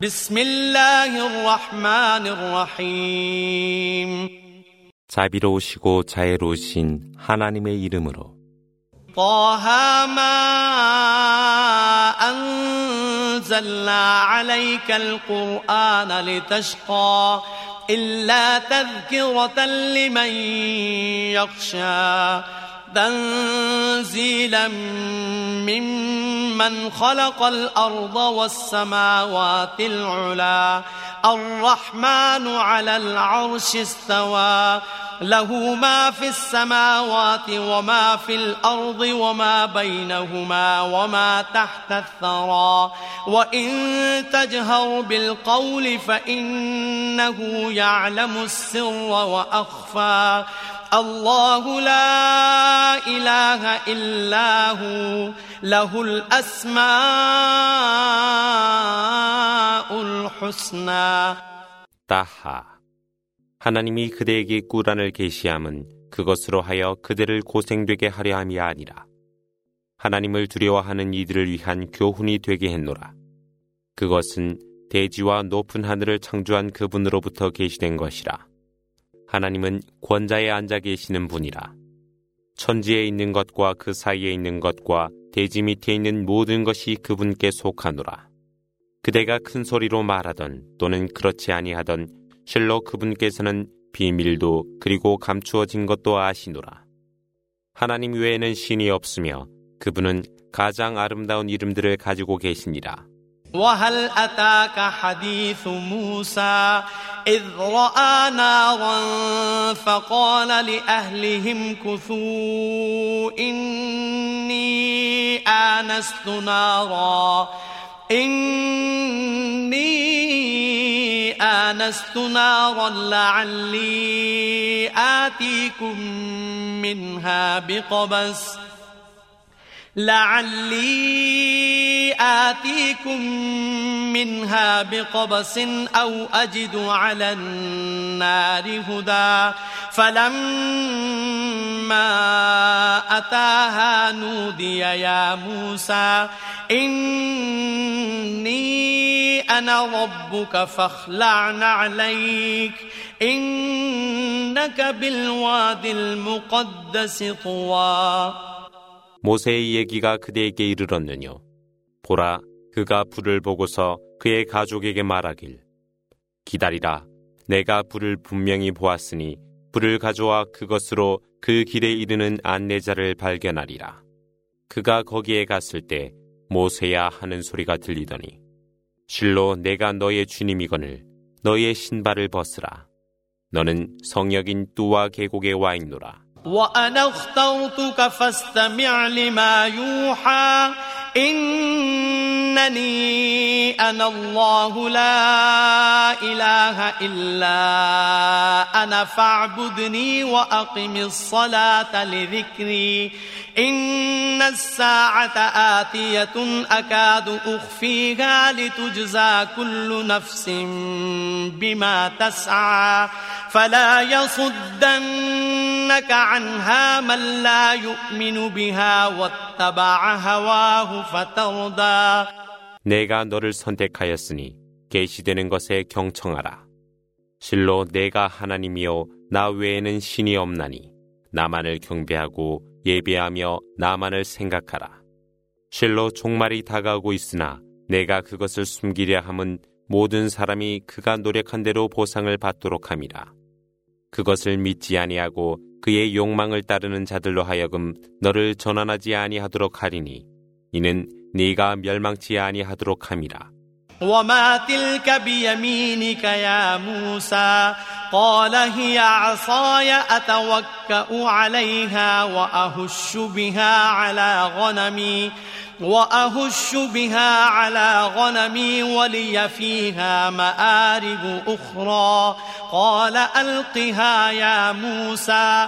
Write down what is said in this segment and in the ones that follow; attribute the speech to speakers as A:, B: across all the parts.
A: بسم الله الرحمن الرحيم
B: 자비로우시고 자애로우신 하나님의 이름으로
A: طه ما أنزلنا عليك القرآن لتشقى إلا تذكرة لمن يخشى تنزيلا ممن خلق الأرض والسماوات العلا. الرحمن على العرش استوى. له ما في السماوات وما في الأرض وما بينهما وما تحت الثرى. وإن تجهر بالقول فإنه يعلم السر وأخفى. الله لا إله إلا هو له الأسماء الحسنى
B: 따하 하나님이 그대에게 꾸란을 계시함은 그것으로 하여 그들을 고생되게 하려 함이 아니라 하나님을 두려워하는 이들을 위한 교훈이 되게 했노라. 그것은 대지와 높은 하늘을 창조한 그분으로부터 계시된 것이라. 하나님은 권자에 앉아 계시는 분이라. 천지에 있는 것과 그 사이에 있는 것과 대지 밑에 있는 모든 것이 그분께 속하노라. 그대가 큰 소리로 말하던 또는 그렇지 아니하던 실로 그분께서는 비밀도 그리고 감추어진 것도 아시노라. 하나님 외에는 신이 없으며 그분은 가장 아름다운 이름들을 가지고 계시니라.
A: وهل أتاك حديث موسى إذ رأى نارا فقال لأهلهم كثوا إني آنست نارا إني آنست نارا لعلي آتيكم منها بقبس لعلي آتيكم منها بقبس أو أجد على النار هدى. فلما أتاها نودي يا موسى إني أنا ربك فاخلع عليك. إنك بالواد المقدس طوى.
B: 모세의 얘기가 그대에게 이르렀느뇨. 보라, 그가 불을 보고서 그의 가족에게 말하길. 기다리라, 내가 불을 분명히 보았으니 불을 가져와 그것으로 그 길에 이르는 안내자를 발견하리라. 그가 거기에 갔을 때 모세야 하는 소리가 들리더니 실로 내가 너의 주님이거늘 너의 신발을 벗으라. 너는 성역인 뚜와 계곡에 와 있노라.
A: وأنا اخترتك فاستمع لما يوحى. إنني أنا الله لا إله إلا أنا فاعبدني وأقم الصلاة لذكري. إن الساعة آتية أكاد أخفيها لتجزى كل نفس بما تسعى فلا يصدنك عنها من لا يؤمن بها واتبع هواه فتردى
B: 내가 너를 선택하였으니 계시되는 것에 경청하라. 실로 내가 하나님이요 나 외에는 신이 없나니 나만을 경배하고 예배하며 나만을 생각하라. 실로 종말이 다가오고 있으나 내가 그것을 숨기려 함은 모든 사람이 그가 노력한 대로 보상을 받도록 함이라. 그것을 믿지 아니하고 그의 욕망을 따르는 자들로 하여금 너를 전환하지 아니하도록 하리니 이는 네가 멸망치 아니하도록 함이라.
A: وما تلك بيمينك يا موسى؟ قال هي عصاي أتوكأ عليها وأهش بها على غنمي وأهش بها على غنمي ولي فيها مآرب أخرى۔ قال ألقها يا موسى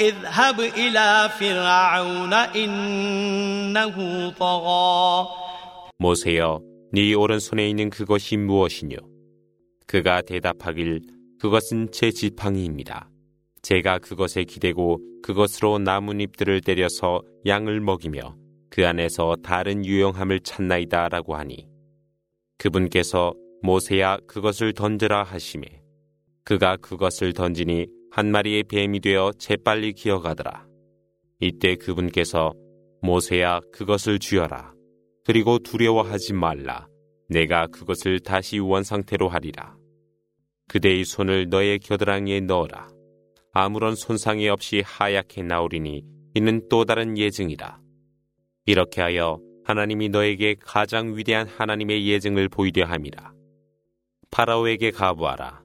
A: اذهب إلى فرعون إنه طغى
B: 모세여 네 오른손에 있는 그것이 무엇이뇨 그가 대답하길 그것은 제 지팡이입니다. 제가 그것에 기대고 그것으로 나뭇잎들을 때려서 양을 먹이며 그 안에서 다른 유용함을 찾나이다 라고 하니 그분께서 모세야 그것을 던져라 하심에 그가 그것을 던지니 한 마리의 뱀이 되어 재빨리 기어가더라. 이때 그분께서 모세야 그것을 쥐어라. 그리고 두려워하지 말라. 내가 그것을 다시 원상태로 하리라. 그대의 손을 너의 겨드랑이에 넣어라. 아무런 손상이 없이 하얗게 나오리니 이는 또 다른 예증이라. 이렇게 하여 하나님이 너에게 가장 위대한 하나님의 예증을 보이려 함이라. 파라오에게 가부하라.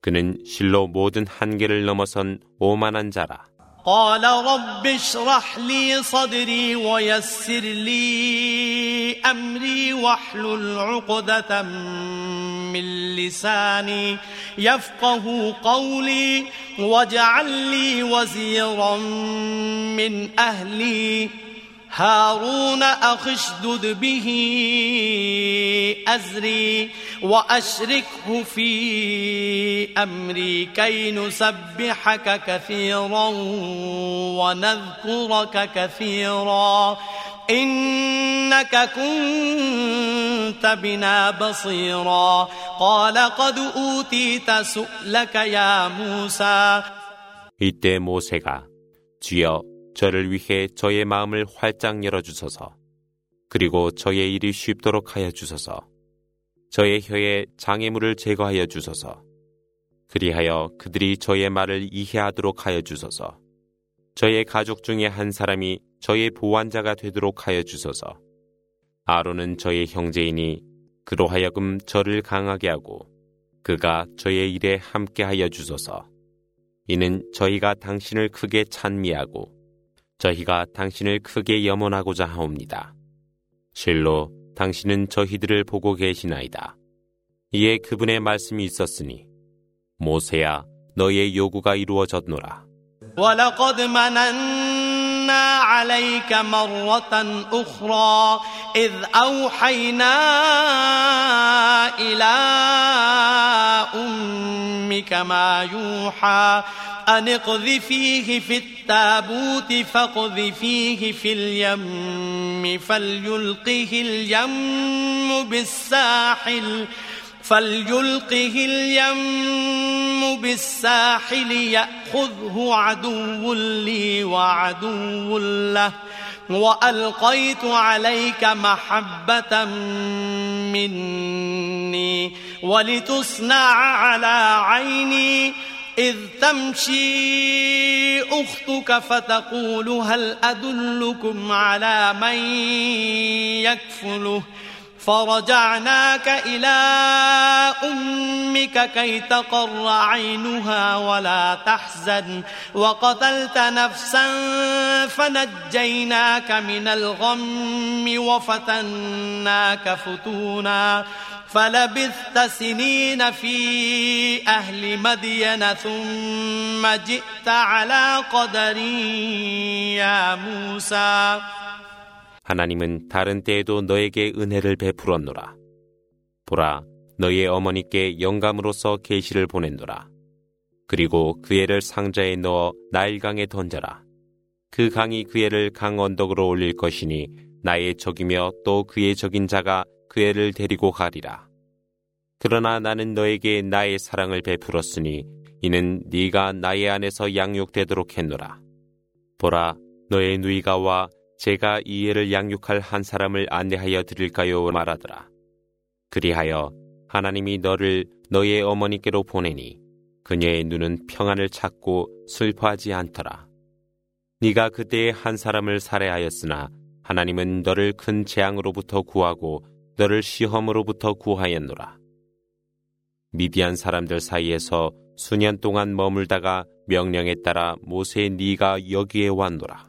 B: 그는 실로 모든 한계를 넘어선 오만한 자라.
A: قال رب اشرح لي صدري ويسر لي أمري واحلل عقدة من لساني يفقه قولي واجعل لي وزيرا من أهلي هارون أخشدد به أزري وأشركه في أمري كي نسبحك كثيرا ونذكرك كثيرا إنك كنت بنا بصيرا قال قد أوتيت سؤلك يا موسى
B: 이때 모세가 주여 저를 위해 저의 마음을 활짝 열어주소서. 그리고 저의 일이 쉽도록 하여 주소서. 저의 혀에 장애물을 제거하여 주소서. 그리하여 그들이 저의 말을 이해하도록 하여 주소서. 저의 가족 중에 한 사람이 저의 보완자가 되도록 하여 주소서. 아론은 저의 형제이니 그로 하여금 저를 강하게 하고 그가 저의 일에 함께하여 주소서. 이는 저희가 당신을 크게 찬미하고 저희가 당신을 크게 염원하고자 하옵니다. 실로 당신은 저희들을 보고 계시나이다. 이에 그분의 말씀이 있었으니 모세야 너의 요구가 이루어졌노라.
A: ولقد مننا عليك مرة أخرى إذ أوحينا إلى أمك ما يوحى أن اقذفيه في التابوت فاقذفيه في اليم فليلقه اليم بالساحل فليلقه اليم بالساحل يأخذه عدو لي وعدو له وألقيت عليك محبة مني ولتصنع على عيني إذ تمشي أختك فتقول هل أدلكم على من يكفله فرجعناك إلى أمك كي تقر عينها ولا تحزن. وقتلت نفسا فنجيناك من الغم وفتناك فتونا. فلبثت سنين في أهل مدين ثم جئت على قدر يا موسى.
B: 하나님은 다른 때에도 너에게 은혜를 베풀었노라. 보라, 너의 어머니께 영감으로서 계시를 보낸노라. 그리고 그 애를 상자에 넣어 나일강에 던져라. 그 강이 그 애를 강 언덕으로 올릴 것이니 나의 적이며 또 그의 적인 자가 그 애를 데리고 가리라. 그러나 나는 너에게 나의 사랑을 베풀었으니 이는 네가 나의 안에서 양육되도록 했노라. 보라, 너의 누이가 와 제가 이 애를 양육할 한 사람을 안내하여 드릴까요? 말하더라. 그리하여 하나님이 너를 너의 어머니께로 보내니 그녀의 눈은 평안을 찾고 슬퍼하지 않더라. 네가 그때에 한 사람을 살해하였으나 하나님은 너를 큰 재앙으로부터 구하고 너를 시험으로부터 구하였노라. 미디안 사람들 사이에서 수년 동안 머물다가 명령에 따라 모세 네가 여기에 왔노라.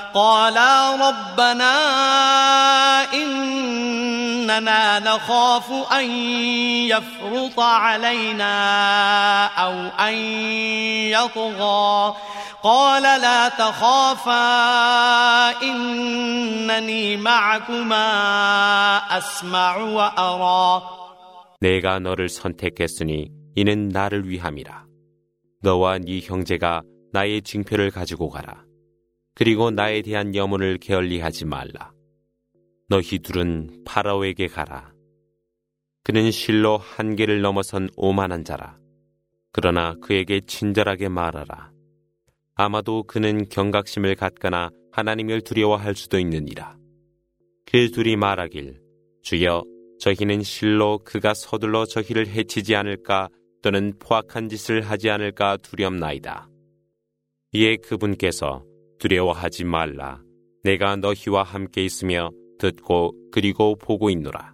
A: قالا ربنا إننا نخاف أن يفرط علينا أو أن يطغى قال لا تخافا إنني معكما أسمع وأرى
B: 내가 너를 선택했으니 이는 나를 위함이라. 너와 네 형제가 나의 징표를 가지고 가라. 그리고 나에 대한 염원을 게을리하지 말라. 너희 둘은 파라오에게 가라. 그는 실로 한계를 넘어선 오만한 자라. 그러나 그에게 친절하게 말하라. 아마도 그는 경각심을 갖거나 하나님을 두려워할 수도 있느니라. 그 둘이 말하길 주여 저희는 실로 그가 서둘러 저희를 해치지 않을까 또는 포악한 짓을 하지 않을까 두렵나이다. 이에 그분께서 두려워하지 말라. 내가 너희와 함께 있으며 듣고 그리고 보고 있노라.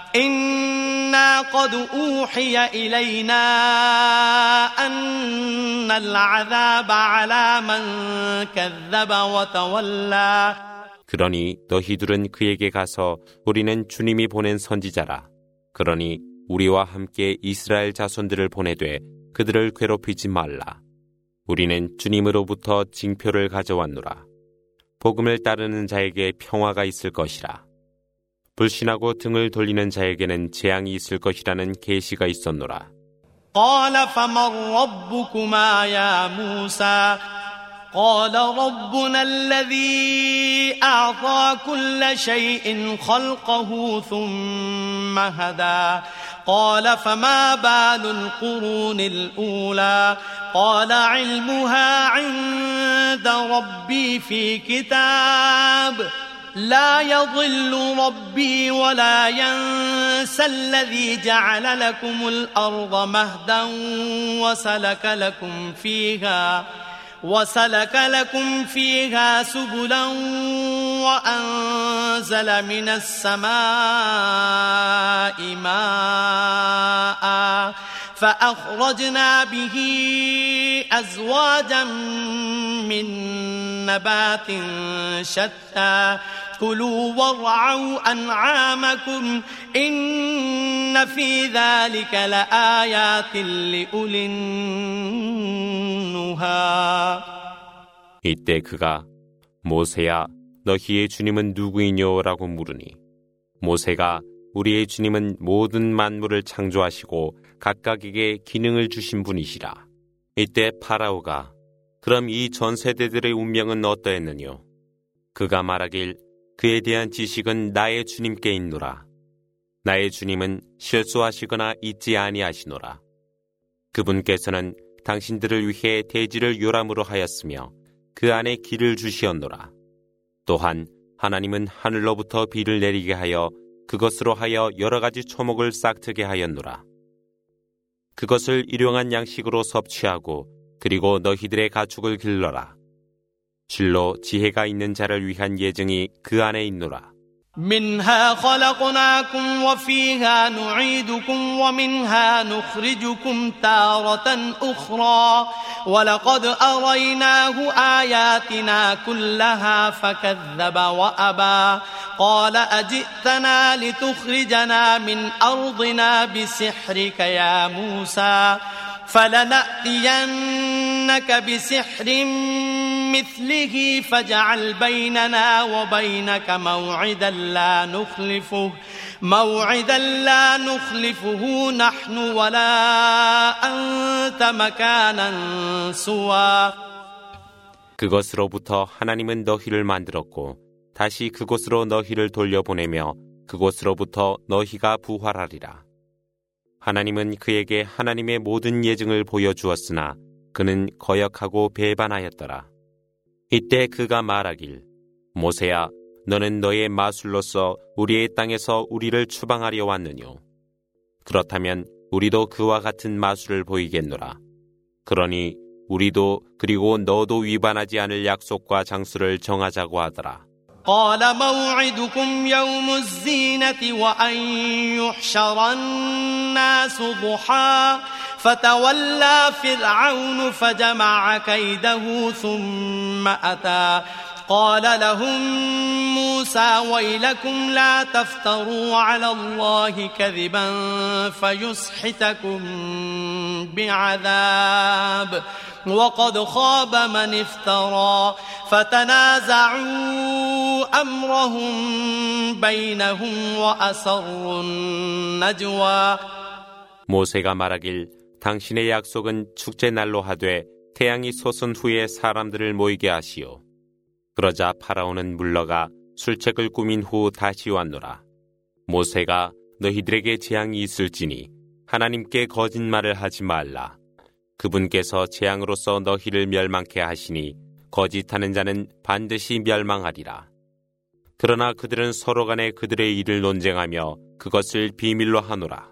A: إنا قد أوحي إلينا أن العذاب على من كذب وتولى
B: 그러니 너희들은 그에게 가서 우리는 주님이 보낸 선지자라. 그러니 우리와 함께 이스라엘 자손들을 보내되 그들을 괴롭히지 말라. 우리는 주님으로부터 징표를 가져왔노라. 복음을 따르는 자에게 평화가 있을 것이라. 불신하고 등을 돌리는 자에게는 재앙이 있을 것이라는 계시가 있었노라.
A: قال فمن ربكما يا موسى قال ربنا الذي أعطى كل شيء خلقه ثم هدى قال فما بال القرون الأولى قال علمها عند ربي في كتاب لا يضل ربي ولا ينسى الذي جعل لكم الأرض مهدا وسلك لكم فيها وسلك لكم فيها سبلا وأنزل من السماء ماء فأخرجنا به أزواجا من نبات شتى كلوا وارعوا أنعامكم إن في ذلك لآيات لأولي النهى
B: 이때 그가 모세야 너희의 주님은 누구이뇨라고 물으니 모세가 우리의 주님은 모든 만물을 창조하시고 각각에게 기능을 주신 분이시라. 이때 파라오가 그럼 이 전 세대들의 운명은 어떠했느뇨? 그가 말하길 그에 대한 지식은 나의 주님께 있노라. 나의 주님은 실수하시거나 잊지 아니하시노라. 그분께서는 당신들을 위해 대지를 요람으로 하였으며 그 안에 길을 주시었노라. 또한 하나님은 하늘로부터 비를 내리게 하여 그것으로 하여 여러 가지 초목을 싹트게 하였노라. 그것을 일용한 양식으로 섭취하고 그리고 너희들의 가축을 길러라. 실로 지혜가 있는 자를 위한 예정이 그 안에 있노라.
A: منها خلقناكم وفيها نعيدكم ومنها نخرجكم تارة أخرى. ولقد أريناه آياتنا كلها فكذب وأبى. قال أجئتنا لتخرجنا من أرضنا بسحرك يا موسى. فلنأتينك بسحر مثله فاجعل بيننا وبينك موعدا لا نخلفه موعدا لا نخلفه نحن ولا أنت مكانا سوى
B: 그것으로부터 하나님은 너희를 만들었고 다시 그곳으로 너희를 돌려보내며 그곳으로부터 너희가 부활하리라. 하나님은 그에게 하나님의 모든 예증을 보여주었으나 그는 거역하고 배반하였더라. 이때 그가 말하길 모세야 너는 너의 마술로서 우리의 땅에서 우리를 추방하려 왔느뇨. 그렇다면 우리도 그와 같은 마술을 보이겠노라. 그러니 우리도 그리고 너도 위반하지 않을 약속과 장수를 정하자고 하더라.
A: قال موعدكم يوم الزينة وأن يحشر الناس ضحى فتولى فرعون فجمع كيده ثم أتى قال لهم موسى ويلكم لا تفتروا على الله كذبا فيسحتكم بعذاب وقد خاب من افترى فتنازعوا أمرهم بينهم وأسروا النجوى
B: 모세가 말하길 당신의 약속은 축제 날로 하되 태양이 솟은 후에 사람들을 모이게 하시오. 그러자 파라오는 물러가 술책을 꾸민 후 다시 왔노라. 모세가 너희들에게 재앙이 있을지니 하나님께 거짓말을 하지 말라. 그분께서 재앙으로서 너희를 멸망케 하시니 거짓하는 자는 반드시 멸망하리라. 그러나 그들은 서로 간에 그들의 일을 논쟁하며 그것을 비밀로 하노라.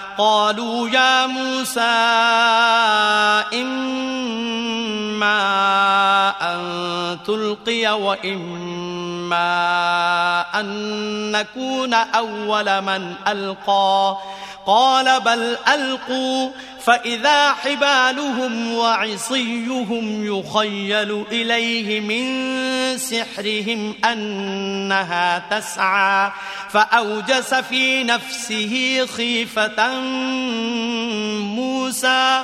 A: قالوا يا موسى إما أن تلقي وإما أن نكون أول من ألقى. قال بل ألقوا. فإذا حبالهم وعصيهم يخيل إليه من سحرهم أنها تسعى فأوجس في نفسه خيفة موسى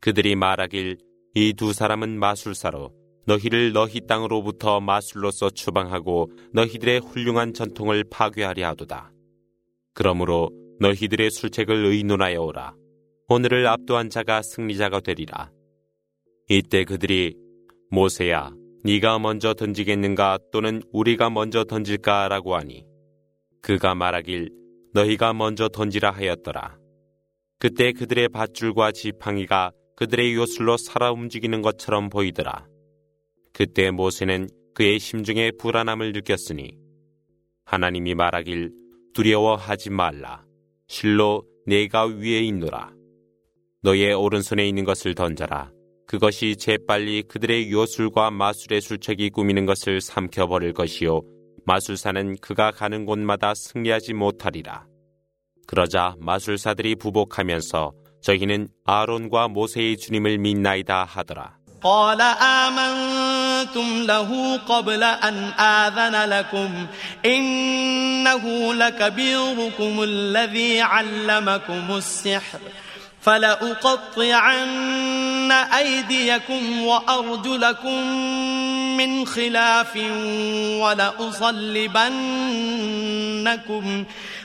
B: 그들이 말하길 이 두 사람은 마술사로 너희를 너희 땅으로부터 마술로서 추방하고 너희들의 훌륭한 전통을 파괴하려 하도다. 그러므로 너희들의 술책을 의논하여 오라. 오늘을 압도한 자가 승리자가 되리라. 이때 그들이 모세야, 네가 먼저 던지겠는가 또는 우리가 먼저 던질까라고 하니 그가 말하길 너희가 먼저 던지라 하였더라. 그때 그들의 밧줄과 지팡이가 그들의 요술로 살아 움직이는 것처럼 보이더라. 그때 모세는 그의 심중에 불안함을 느꼈으니 하나님이 말하길 두려워하지 말라. 실로 내가 위에 있노라. 너의 오른손에 있는 것을 던져라. 그것이 재빨리 그들의 요술과 마술의 술책이 꾸미는 것을 삼켜버릴 것이요. 마술사는 그가 가는 곳마다 승리하지 못하리라. 그러자 마술사들이 부복하면서 저희는 아론과 모세의 주님을 믿나이다 하더라.
A: قال آمنتم له قبل أن آذن لكم إنه لكبيركم الذي علمكم السحر فلأقطعن أيديكم وأرجلكم من خلاف ولأصلبن ولأصلبنكم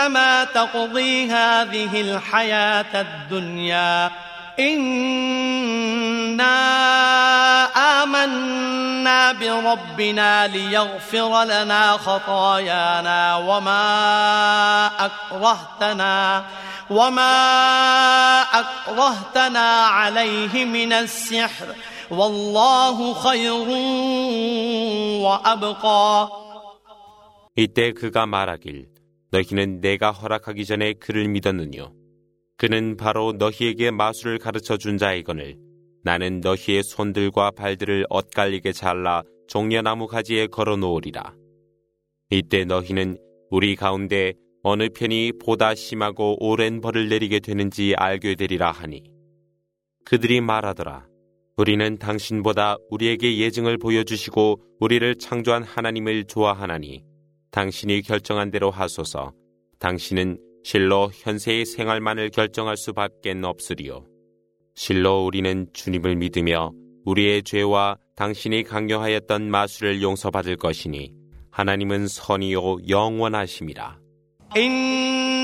A: إنما تقضي هذه الحياة الدنيا إنا آمنا بربنا ليغفر لنا خطايانا وما أكرهتنا وما أكرهتنا عليه من السحر والله خير وأبقى
B: 이때 그가 말하길 너희는 내가 허락하기 전에 그를 믿었느뇨 그는 바로 너희에게 마술을 가르쳐 준 자이거늘 나는 너희의 손들과 발들을 엇갈리게 잘라 종려나무 가지에 걸어 놓으리라. 이때 너희는 우리 가운데 어느 편이 보다 심하고 오랜 벌을 내리게 되는지 알게 되리라 하니 그들이 말하더라. 우리는 당신보다 우리에게 예증을 보여주시고 우리를 창조한 하나님을 좋아하나니 당신이 결정한 대로 하소서. 당신은 실로 현세의 생활만을 결정할 수밖에 없으리요. 실로 우리는 주님을 믿으며 우리의 죄와 당신이 강요하였던 마술을 용서받을 것이니 하나님은 선이요 영원하심이라.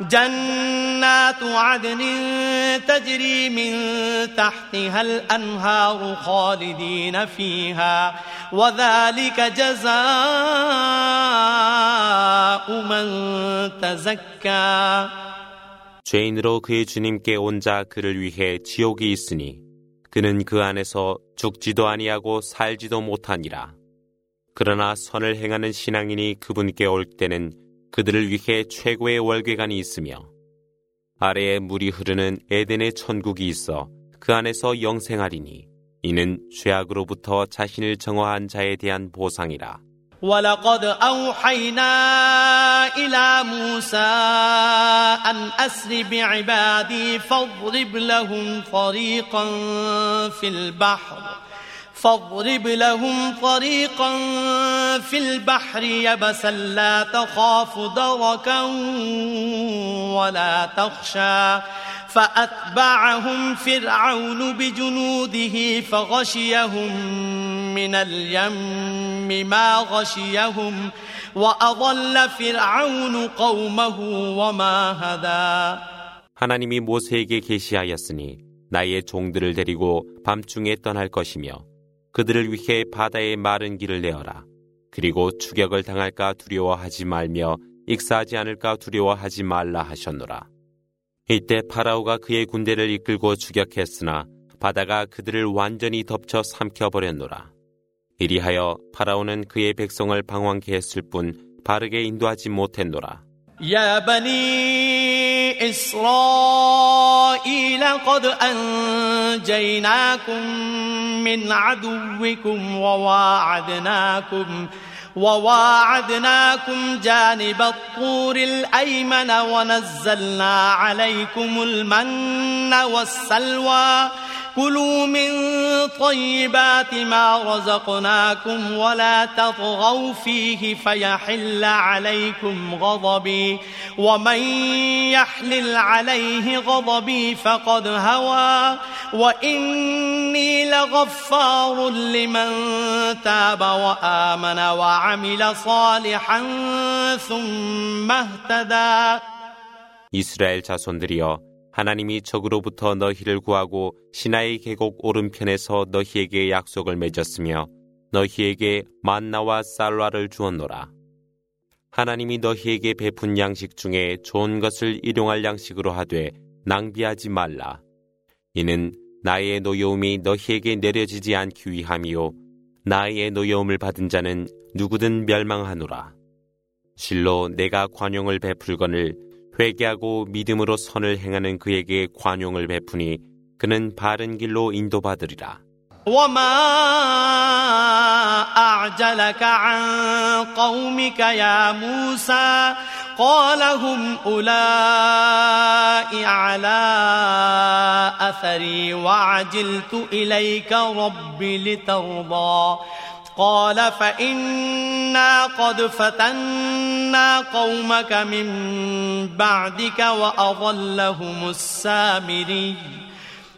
A: جنات عدن تجري من تحتها الأنهار خالدين فيها وذلك جزاء من تزكى
B: 죄인으로 그의 주님께 온 자 그를 위해 지옥이 있으니 그는 그 안에서 죽지도 아니하고 살지도 못하니라. 그러나 선을 행하는 신앙인이 그분께 올 때는 그들을 위해 최고의 월계관이 있으며 아래에 물이 흐르는 에덴의 천국이 있어 그 안에서 영생하리니 이는 죄악으로부터 자신을 정화한 자에 대한 보상이라.
A: ولقد أوحينا إلى موسى أن أسر بعبادي فاضرب لهم طريقا في البحر فاضرب لهم طريقا في البحر يبسا لا تخاف دركا ولا تخشى فأتبعهم فرعون بجنوده فغشيهم من اليم ما غشيهم وأضل فرعون قومه وما هدى
B: 하나님이 모세에게 계시하였으니 나의 종들을 데리고 밤중에 떠날 것이며 그들을 위해 바다에 마른 길을 내어라. 그리고 추격을 당할까 두려워하지 말며 익사하지 않을까 두려워하지 말라 하셨노라. 이때 파라오가 그의 군대를 이끌고 추격했으나 바다가 그들을 완전히 덮쳐 삼켜버렸노라. 이리하여 파라오는 그의 백성을 방황케 했을 뿐 바르게 인도하지 못했노라.
A: 야바니 إسرائيل قد أنجيناكم من عدوكم وواعدناكم وواعدناكم جانب الطور الأيمن ونزلنا عليكم المن والسلوى كلوا من طيبات ما رزقناكم ولا تطغوا فيه فيحل عليكم غضبي ومن يحلل عليه غضبي فقد هوى وإني لغفار لمن تاب وآمن وعمل صالحا ثم اهتدى
B: 이스라엘 자손들이여 하나님이 적으로부터 너희를 구하고 시나의 계곡 오른편에서 너희에게 약속을 맺었으며 너희에게 만나와 쌀라를 주었노라. 하나님이 너희에게 베푼 양식 중에 좋은 것을 일용할 양식으로 하되 낭비하지 말라. 이는 나의 노여움이 너희에게 내려지지 않기 위함이요 나의 노여움을 받은 자는 누구든 멸망하노라. 실로 내가 관용을 베풀거늘 회개하고 믿음으로 선을 행하는 그에게 관용을 베푸니 그는 바른 길로 인도받으리라.
A: وما أعجلك عن قومك يا موسى قال هم أولئك على أثري وعجلت إليك رب لترضى قال فإنا قد فتنا قومك من بعدك وأضلهم السامري.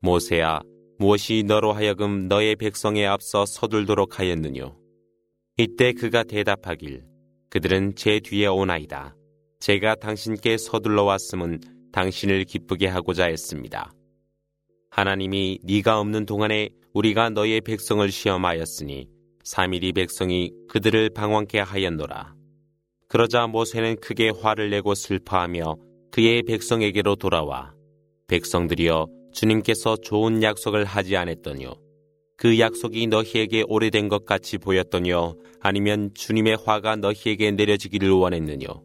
B: 모세야 무엇이 너로 하여금 너의 백성에 앞서 서둘도록 하였느뇨 이때 그가 대답하길 그들은 제 뒤에 오나이다. 제가 당신께 서둘러 왔음은 당신을 기쁘게 하고자 했습니다. 하나님이 네가 없는 동안에 우리가 너의 백성을 시험하였으니 3일이 백성이 그들을 방황케 하였노라. 그러자 모세는 크게 화를 내고 슬퍼하며 그의 백성에게로 돌아와 백성들이여 주님께서 좋은 약속을 하지 않았더뇨. 그 약속이 너희에게 오래된 것 같이 보였더뇨. 아니면 주님의 화가 너희에게 내려지기를 원했느뇨.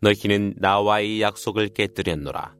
B: 너희는 나와의 약속을 깨뜨렸노라.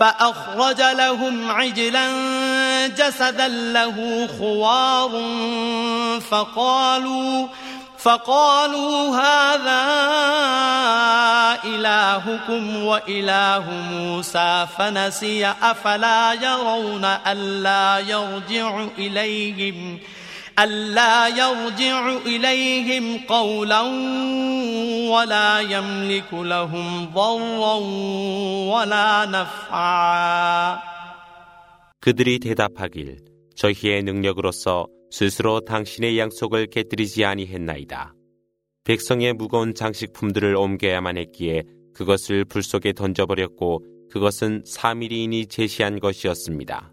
A: فأخرج لهم عجلا جسدا له خوار فقالوا فقالوا هذا إلهكم وإله موسى فنسي أفلا يرون ألا يرجع إليهم. ألا يرجع إليهم قولا ولا يملك لهم ضرا ولا نفعا
B: 그들이 대답하길 저희의 능력으로서 스스로 당신의 양속을 깨뜨리지 아니했나이다. 백성의 무거운 장식품들을 옮겨야만 했기에 그것을 불 속에 던져버렸고 그것은 사미리인이 제시한 것이었습니다.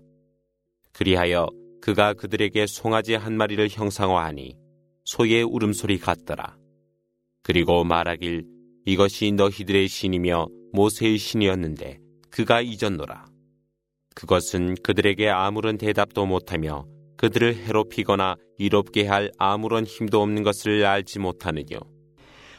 B: 그리하여 그가 그들에게 송아지 한 마리를 형상화하니 소의 울음소리 같더라. 그리고 말하길 이것이 너희들의 신이며 모세의 신이었는데 그가 잊었노라. 그것은 그들에게 아무런 대답도 못하며 그들을 해롭히거나 이롭게 할 아무런 힘도 없는 것을 알지 못하느뇨.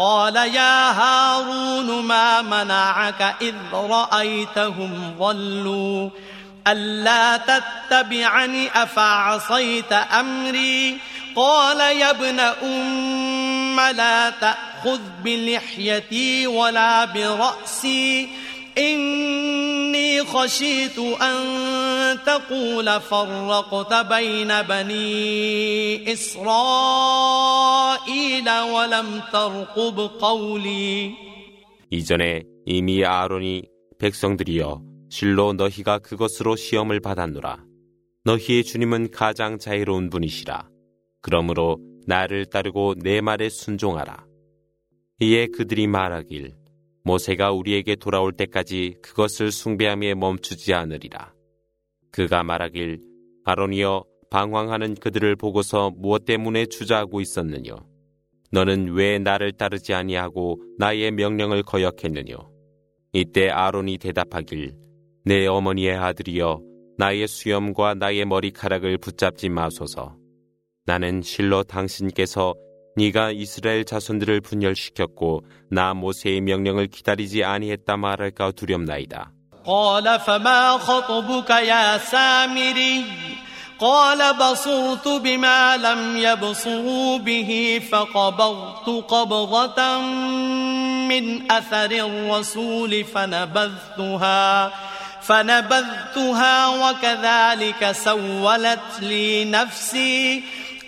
A: قال يا هارون ما منعك إذ رأيتهم ضلوا؟ ألا تتبعني أفعصيت أمري؟ قال يا ابن أم لا تأخذ بلحيتي ولا برأسي. إني خشيت أن تقول فرقت بين بني إسرائيل ولم ترقب قولي
B: 이전에 이미 아론이 백성들이여 실로 너희가 그것으로 시험을 받았노라. 너희의 주님은 가장 자유로운 분이시라. 그러므로 나를 따르고 내 말에 순종하라. 이에 그들이 말하길 모세가 우리에게 돌아올 때까지 그것을 숭배함에 멈추지 않으리라. 그가 말하길 아론이여 방황하는 그들을 보고서 무엇 때문에 주저하고 있었느냐. 너는 왜 나를 따르지 아니하고 나의 명령을 거역했느뇨? 이때 아론이 대답하길 내 어머니의 아들이여 나의 수염과 나의 머리카락을 붙잡지 마소서. 나는 실로 당신께서 네가 이스라엘 자손들을 분열시켰고 나 모세의 명령을 기다리지 아니했다 말할까 두렵나이다.
A: قال فما خطبك يا سامري قال بصرت بما لم يبصروا به فقبضت قبضة من أثر الرسول فنبذتها فنبذتها وكذلك سولت لي نفسي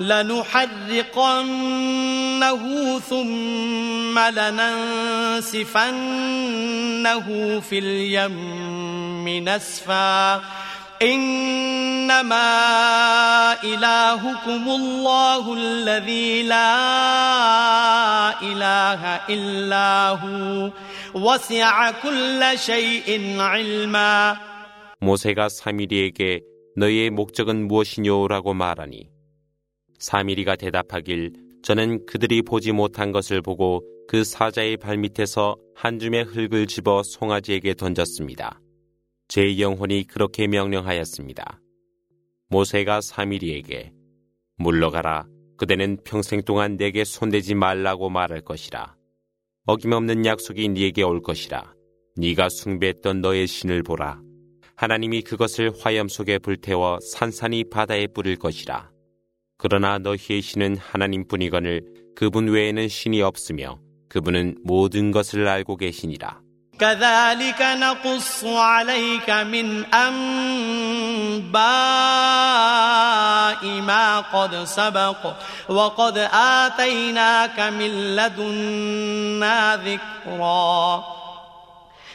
A: لنحرقنه ثم لننسفنه في اليم نسفا إنما إلهكم الله الذي لا إله إلا هو وسع كل شيء علما
B: 모세가 사미리에게 너희의 목적은 무엇이뇨라고 말하니 사미리가 대답하길 저는 그들이 보지 못한 것을 보고 그 사자의 발밑에서 한 줌의 흙을 집어 송아지에게 던졌습니다. 제 영혼이 그렇게 명령하였습니다. 모세가 사미리에게 물러가라. 그대는 평생 동안 내게 손대지 말라고 말할 것이라. 어김없는 약속이 네게 올 것이라. 네가 숭배했던 너의 신을 보라. 하나님이 그것을 화염 속에 불태워 산산이 바다에 뿌릴 것이라. 그러나 너희의 신은 하나님뿐이거늘 그분 외에는 신이 없으며 그분은 모든 것을 알고 계시니라.
A: كذلك نقص عليك من أنباء ما قد سبق وقد آتيناك من لدنا ذكرًا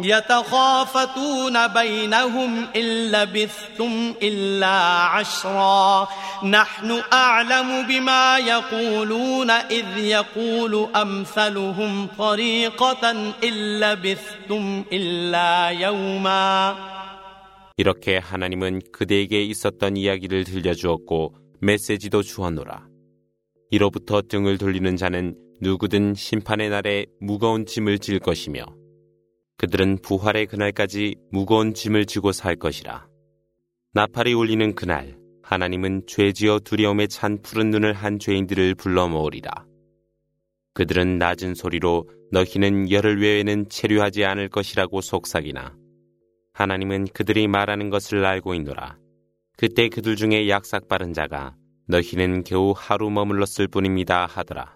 A: يتخافتون بينهم إن لبثتم إلا عشرا نحن أعلم بما يقولون إذ يقول أمثلهم طريقة إن لبثتم إلا يوما
B: 이렇게 하나님은 그대에게 있었던 이야기를 들려주었고 메시지도 주었노라. 이로부터 등을 돌리는 자는 누구든 심판의 날에 무거운 짐을 질 것이며 그들은 부활의 그날까지 무거운 짐을 지고 살 것이라. 나팔이 울리는 그날 하나님은 죄지어 두려움에 찬 푸른 눈을 한 죄인들을 불러 모으리라. 그들은 낮은 소리로 너희는 열흘 외에는 체류하지 않을 것이라고 속삭이나 하나님은 그들이 말하는 것을 알고 있노라. 그때 그들 중에 약삭 빠른 자가 너희는 겨우 하루 머물렀을 뿐입니다 하더라.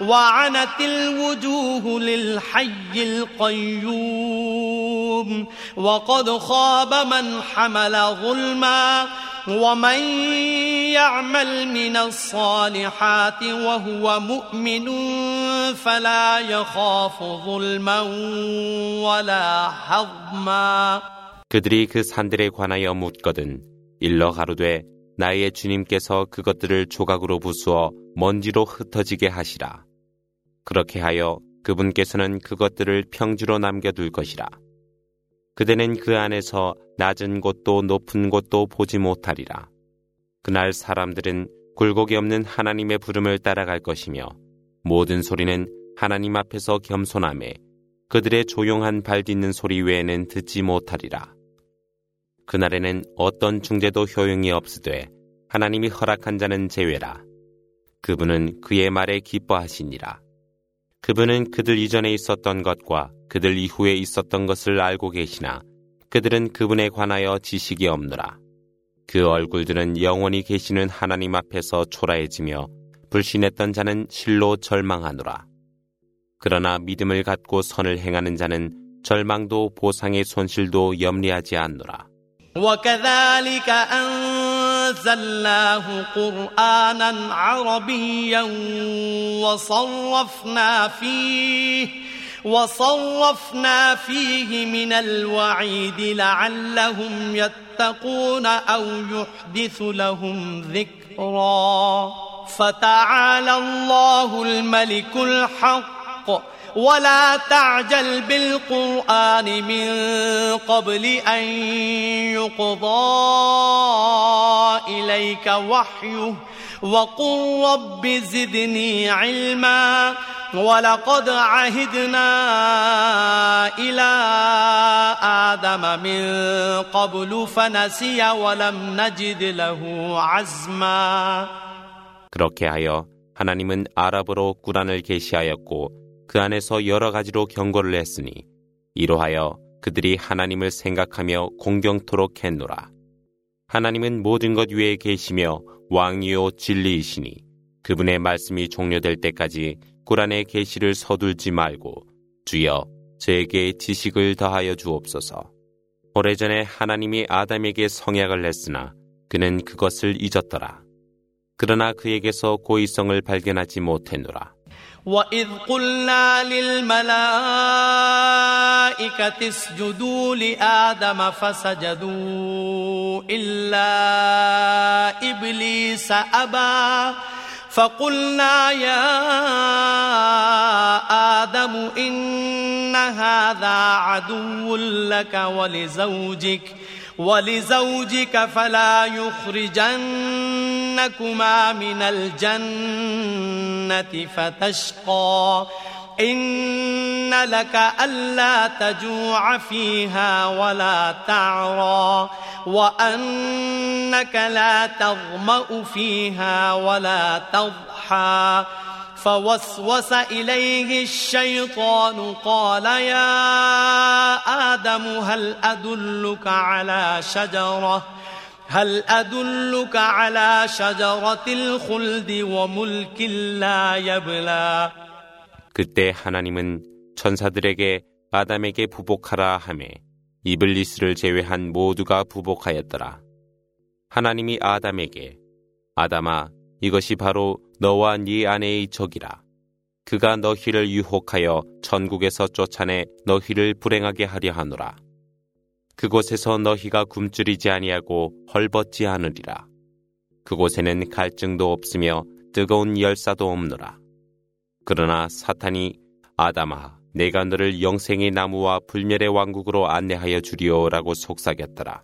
A: وعنت الوجوه للحي القيوم وقد خاب من حمل ظلما ومن يعمل من الصالحات وهو مؤمن فلا يخاف ظلما ولا هضما
B: 그들이 그 산들에 관하여 묻거든 일러 가로되 나의 주님께서 그것들을 조각으로 부수어 먼지로 흩어지게 하시라. 그렇게 하여 그분께서는 그것들을 평지로 남겨둘 것이라. 그대는 그 안에서 낮은 곳도 높은 곳도 보지 못하리라. 그날 사람들은 굴곡이 없는 하나님의 부름을 따라갈 것이며 모든 소리는 하나님 앞에서 겸손함에 그들의 조용한 발 딛는 소리 외에는 듣지 못하리라. 그날에는 어떤 중재도 효용이 없으되 하나님이 허락한 자는 제외라. 그분은 그의 말에 기뻐하시니라. 그분은 그들 이전에 있었던 것과 그들 이후에 있었던 것을 알고 계시나 그들은 그분에 관하여 지식이 없노라. 그 얼굴들은 영원히 계시는 하나님 앞에서 초라해지며 불신했던 자는 실로 절망하노라. 그러나 믿음을 갖고 선을 행하는 자는 절망도 보상의 손실도 염려하지 않노라.
A: أنزلناه قرآنا عربيا وصرفنا فيه وصرفنا فيه من الوعيد لعلهم يتقون أو يحدث لهم ذكرا. فتعالى الله الملك الحق. ولا تعجل بالقرآن من قبل أن يقضى إليك وحيه وقل رب زدني علما ولقد عهدنا إلى آدم من قبل فنسي ولم نجد له عزما
B: 그렇게 하여 하나님은 아랍어로 꾸란을 계시하였고 그 안에서 여러 가지로 경고를 했으니 이로하여 그들이 하나님을 생각하며 공경토록 했노라. 하나님은 모든 것 위에 계시며 왕이요 진리이시니 그분의 말씀이 종료될 때까지 꾸란의 계시를 서둘지 말고 주여 저에게 지식을 더하여 주옵소서. 오래전에 하나님이 아담에게 성약을 했으나 그는 그것을 잊었더라. 그러나 그에게서 고의성을 발견하지 못했노라.
A: وإذ قلنا للملائكة اسجدوا لآدم فسجدوا إلا إبليس أبى فقلنا يا آدم إن هذا عدو لك ولزوجك ولزوجك فلا يخرجنكما من الجنة فتشقى. إن لك ألا تجوع فيها ولا تعرى. وأنك لا تظمأ فيها ولا تضحى. فوسوس إليه الشيطان قال يا آدم هل أدلك على شجرة هل أدلك على شجرة الخلد وملك لا يبلى
B: 그때 하나님은 천사들에게 아담에게 부복하라 하매 이블리스를 제외한 모두가 부복하였더라. 하나님이 아담에게 아담아 이것이 바로 너와 네 아내의 적이라. 그가 너희를 유혹하여 천국에서 쫓아내 너희를 불행하게 하려 하노라. 그곳에서 너희가 굶주리지 아니하고 헐벗지 않으리라. 그곳에는 갈증도 없으며 뜨거운 열사도 없노라. 그러나 사탄이 아담아, 내가 너를 영생의 나무와 불멸의 왕국으로 안내하여 주리오라고 속삭였더라.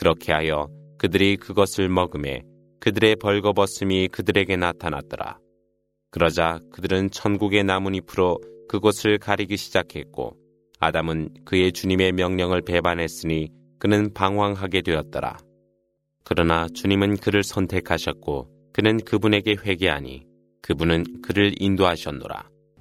B: 그렇게 하여 그들이 그것을 먹음에 그들의 벌거벗음이 그들에게 나타났더라. 그러자 그들은 천국의 나뭇잎으로 그곳을 가리기 시작했고 아담은 그의 주님의 명령을 배반했으니 그는 방황하게 되었더라. 그러나 주님은 그를 선택하셨고 그는 그분에게 회개하니 그분은 그를 인도하셨노라.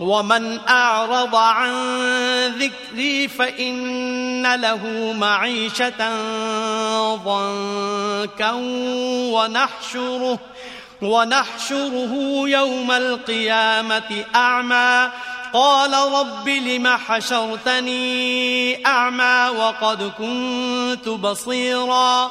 A: ومن أعرض عن ذكري فإن له معيشة ضنكا ونحشره ونحشره يوم القيامة أعمى قال رب لم حشرتني أعمى وقد كنت بصيراً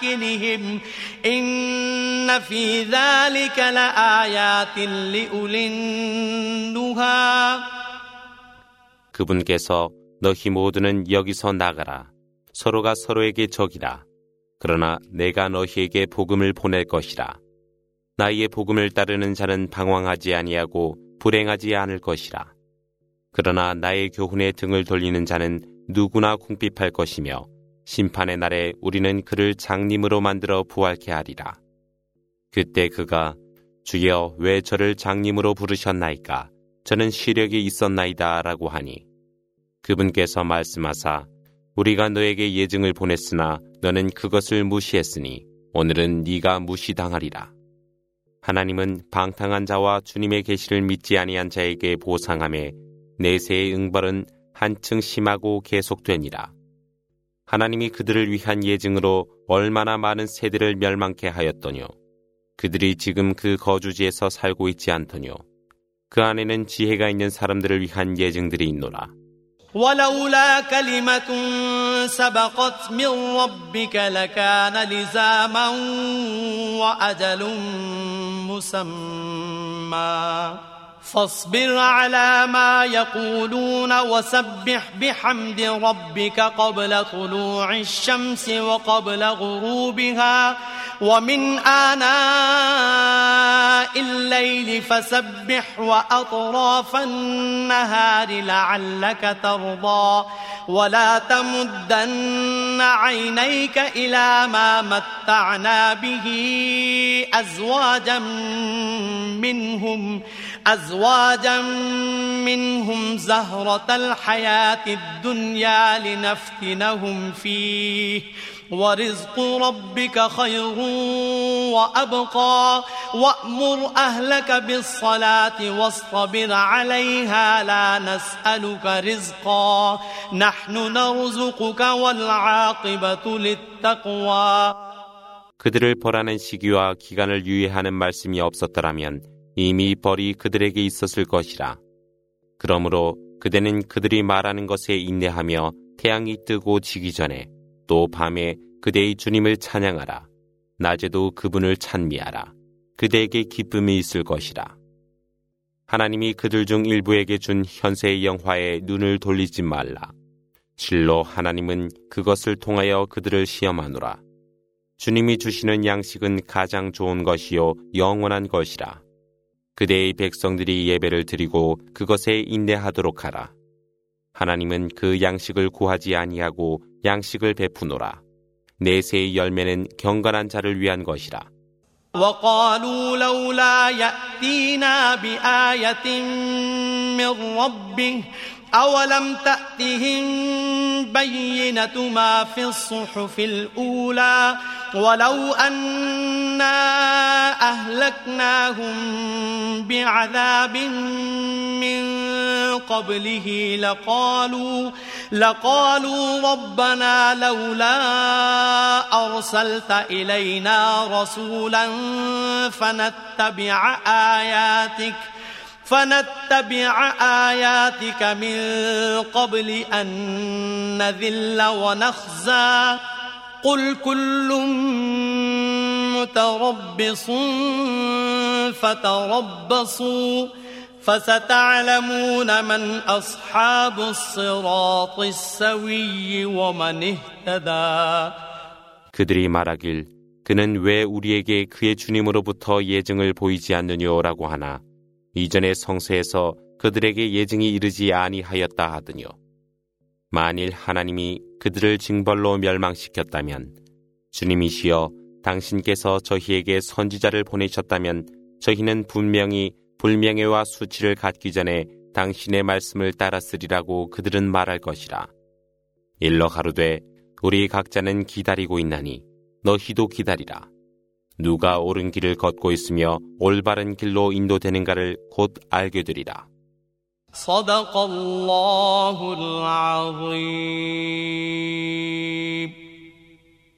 A: مساكنهم إن في ذلك لآيات لأولي النهى
B: 그분께서 너희 모두는 여기서 나가라. 서로가 서로에게 적이라. 그러나 내가 너희에게 복음을 보낼 것이라. 나의 복음을 따르는 자는 방황하지 아니하고 불행하지 않을 것이라. 그러나 나의 교훈에 등을 돌리는 자는 누구나 궁핍할 것이며 심판의 날에 우리는 그를 장님으로 만들어 부활케 하리라. 그때 그가 주여 왜 저를 장님으로 부르셨나이까? 저는 시력이 있었나이다 라고 하니 그분께서 말씀하사 우리가 너에게 예증을 보냈으나 너는 그것을 무시했으니 오늘은 네가 무시당하리라. 하나님은 방탕한 자와 주님의 계시를 믿지 아니한 자에게 보상함에 내세의 응벌은 한층 심하고 계속되니라. 하나님이 그들을 위한 예증으로 얼마나 많은 세대를 멸망케 하였더뇨. 그들이 지금 그 거주지에서 살고 있지 않더뇨. 그 안에는 지혜가 있는 사람들을 위한 예증들이 있노라.
A: ولولا كلمة سبقت من ربك لكان لزاما وأجل مسمى فاصبر على ما يقولون وسبح بحمد ربك قبل طلوع الشمس وقبل غروبها ومن آناء الليل فسبح وأطراف النهار لعلك ترضى ولا تمدن عينيك إلى ما متعنا به أزواجا منهم أزواجا منهم زهرة الحياة الدنيا لنفتنهم فيه ورزق ربك خير وأبقى وأمر أهلك بالصلاة واصطبر عليها لا نسألك رزقا نحن نرزقك والعاقبة للتقوى
B: 그들을 벌하는 시기와 기간을 유예하는 말씀이 없었더라면 이미 벌이 그들에게 있었을 것이라. 그러므로 그대는 그들이 말하는 것에 인내하며 태양이 뜨고 지기 전에 또 밤에 그대의 주님을 찬양하라. 낮에도 그분을 찬미하라. 그대에게 기쁨이 있을 것이라. 하나님이 그들 중 일부에게 준 현세의 영화에 눈을 돌리지 말라. 실로 하나님은 그것을 통하여 그들을 시험하노라. 주님이 주시는 양식은 가장 좋은 것이요 영원한 것이라. 그대의 백성들이 예배를 드리고 그것에 인내하도록 하라. 하나님은 그 양식을 구하지 아니하고 양식을 베푸노라. 내세의 열매는 경건한 자를 위한 것이라.
A: وقالوا لولا يأتينا بآية من ربه أولم تأتهم بينة ما في الصحف الأولى ولو أنا أهلكناهم بعذاب من قبله لقالوا لقالوا ربنا لولا أرسلت إلينا رسولا فنتبع آياتك فنتبع آياتك من قبل أن نذل ونخزى قل كل متربص فتربصوا فستعلمون من أصحاب الصراط السوي ومن اهتدى
B: 그들이 말하길 그는 왜 우리에게 그의 주님으로부터 예증을 보이지 않느냐라고 하나 이전의 성세에서 그들에게 예증이 이르지 아니하였다 하더뇨. 만일 하나님이 그들을 징벌로 멸망시켰다면 주님이시여 당신께서 저희에게 선지자를 보내셨다면 저희는 분명히 불명예와 수치를 갖기 전에 당신의 말씀을 따랐으리라고 그들은 말할 것이라. 일러 가로되 우리 각자는 기다리고 있나니 너희도 기다리라. 누가 옳은 길을 걷고 있으며 올바른 길로 인도되는가를 곧 알게 되리라.
A: صدق الله العظيم